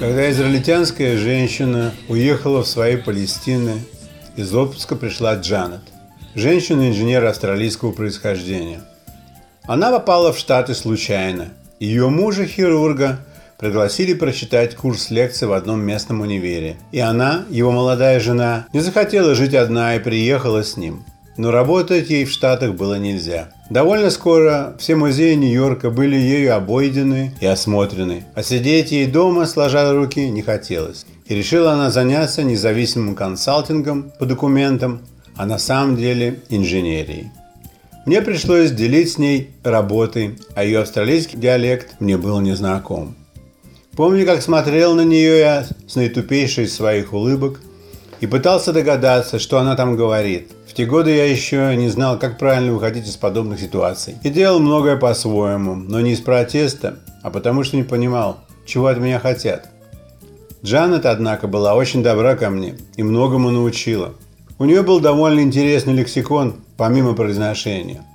Когда израильтянская женщина уехала в свои Палестины, из отпуска пришла Джанет, женщина-инженер австралийского происхождения. Она попала в Штаты случайно. Ее мужа, хирурга, пригласили прочитать курс лекций в одном местном универе. И она, его молодая жена, не захотела жить одна и приехала с ним. Но работать ей в Штатах было нельзя. Довольно скоро все музеи Нью-Йорка были ею обойдены и осмотрены, а сидеть ей дома, сложа руки, не хотелось. И решила она заняться независимым консалтингом по документам, а на самом деле инженерией. Мне пришлось делить с ней работы, а ее австралийский диалект мне был незнаком. Помню, как смотрел на нее я с наитупейшей своих улыбок и пытался догадаться, что она там говорит. В те годы я еще не знал, как правильно выходить из подобных ситуаций. И делал многое по-своему, но не из протеста, а потому что не понимал, чего от меня хотят. Джанет, однако, была очень добра ко мне и многому научила. У нее был довольно интересный лексикон, помимо произношения.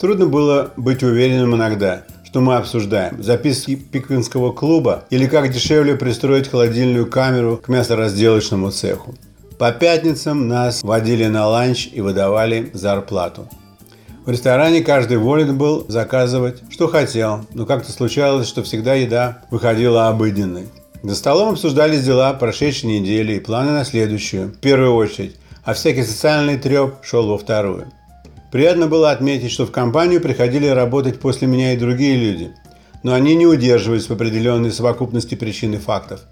Трудно было быть уверенным иногда, что мы обсуждаем. Записки пиквинского клуба или как дешевле пристроить холодильную камеру к мясоразделочному цеху. По пятницам нас водили на ланч и выдавали зарплату. В ресторане каждый волен был заказывать, что хотел, но как-то случалось, что всегда еда выходила обыденной. За столом обсуждались дела прошедшей недели и планы на следующую, в первую очередь, а всякий социальный треп шел во вторую. Приятно было отметить, что в компанию приходили работать после меня и другие люди, но они не удерживались в определенной совокупности причин и фактов.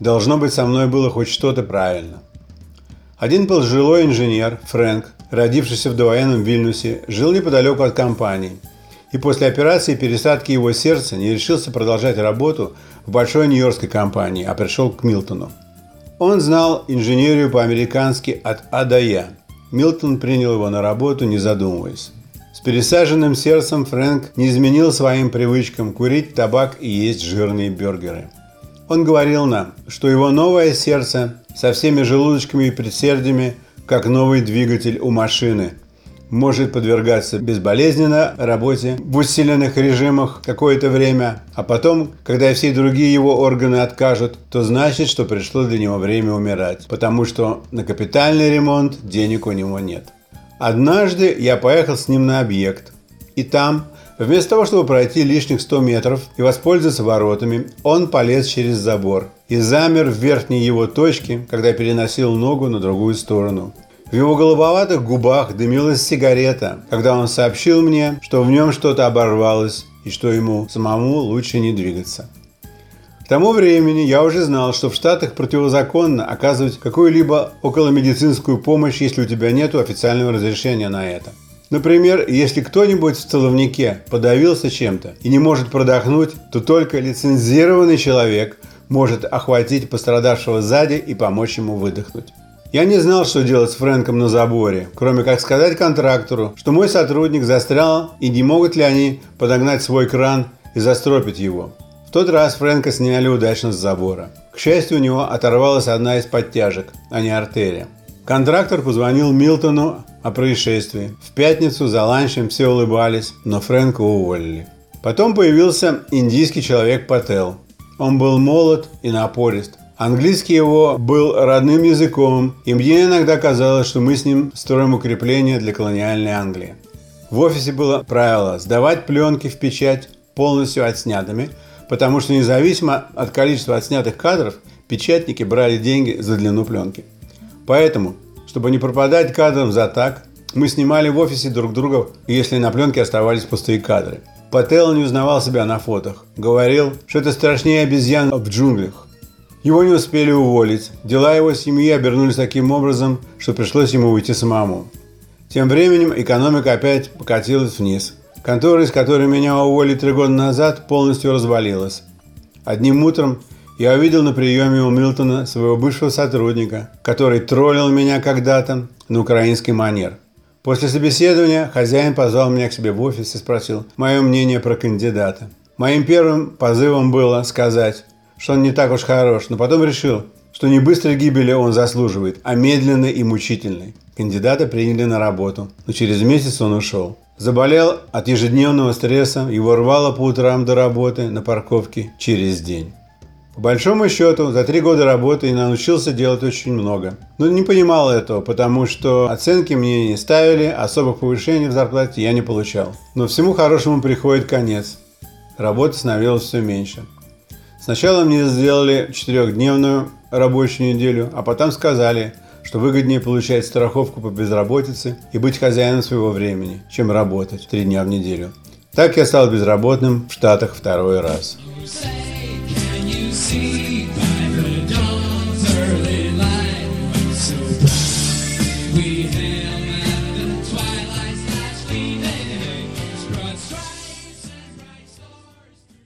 Должно быть, со мной было хоть что-то правильно. Один пожилой инженер, Фрэнк, родившийся в довоенном Вильнюсе, жил неподалеку от компании. И после операции пересадки его сердца не решился продолжать работу в большой нью-йоркской компании, а пришел к Милтону. Он знал инженерию по-американски от А до Я. Милтон принял его на работу, не задумываясь. С пересаженным сердцем Фрэнк не изменил своим привычкам курить табак и есть жирные бюргеры. Он говорил нам, что его новое сердце со всеми желудочками и предсердями, как новый двигатель у машины, может подвергаться безболезненно работе в усиленных режимах какое-то время, а потом, когда все другие его органы откажут, то значит, что пришло для него время умирать, потому что на капитальный ремонт денег у него нет. Однажды я поехал с ним на объект, и там, вместо того, чтобы пройти лишних 100 метров и воспользоваться воротами, он полез через забор и замер в верхней его точке, когда переносил ногу на другую сторону. В его голубоватых губах дымилась сигарета, когда он сообщил мне, что в нем что-то оборвалось и что ему самому лучше не двигаться. К тому времени я уже знал, что в Штатах противозаконно оказывать какую-либо околомедицинскую помощь, если у тебя нет официального разрешения на это. Например, если кто-нибудь в целовнике подавился чем-то и не может продохнуть, то только лицензированный человек может охватить пострадавшего сзади и помочь ему выдохнуть. Я не знал, что делать с Фрэнком на заборе, кроме как сказать контрактору, что мой сотрудник застрял и не могут ли они подогнать свой кран и застропить его. В тот раз Фрэнка сняли удачно с забора. К счастью, у него оторвалась одна из подтяжек, а не артерия. Контрактор позвонил Милтону о происшествии. В пятницу за ланчем все улыбались, но Фрэнка уволили. Потом появился индийский человек Пател. Он был молод и напорист, Английский его был родным языком, и мне иногда казалось, что мы с ним строим укрепление для колониальной Англии. В офисе было правило сдавать пленки в печать полностью отснятыми, потому что независимо от количества отснятых кадров, печатники брали деньги за длину пленки. Поэтому, чтобы не пропадать кадром за так, мы снимали в офисе друг друга, если на пленке оставались пустые кадры. Пател не узнавал себя на фотох. Говорил, что это страшнее обезьян в джунглях. Его не успели уволить. Дела его семьи обернулись таким образом, что пришлось ему уйти самому. Тем временем экономика опять покатилась вниз. Контора, из которой меня уволили три года назад, полностью развалилась. Одним утром я увидел на приеме у Милтона своего бывшего сотрудника, который троллил меня когда-то на украинский манер. После собеседования хозяин позвал меня к себе в офис и спросил мое мнение про кандидата. Моим первым позывом было сказать что он не так уж хорош, но потом решил, что не быстрой гибели он заслуживает, а медленной и мучительной. Кандидата приняли на работу, но через месяц он ушел. Заболел от ежедневного стресса, его рвало по утрам до работы на парковке через день. По большому счету, за три года работы я научился делать очень много. Но не понимал этого, потому что оценки мне не ставили, особых повышений в зарплате я не получал. Но всему хорошему приходит конец. Работы становилось все меньше. Сначала мне сделали четырехдневную рабочую неделю, а потом сказали – что выгоднее получать страховку по безработице и быть хозяином своего времени, чем работать три дня в неделю. Так я стал безработным в Штатах второй раз. see.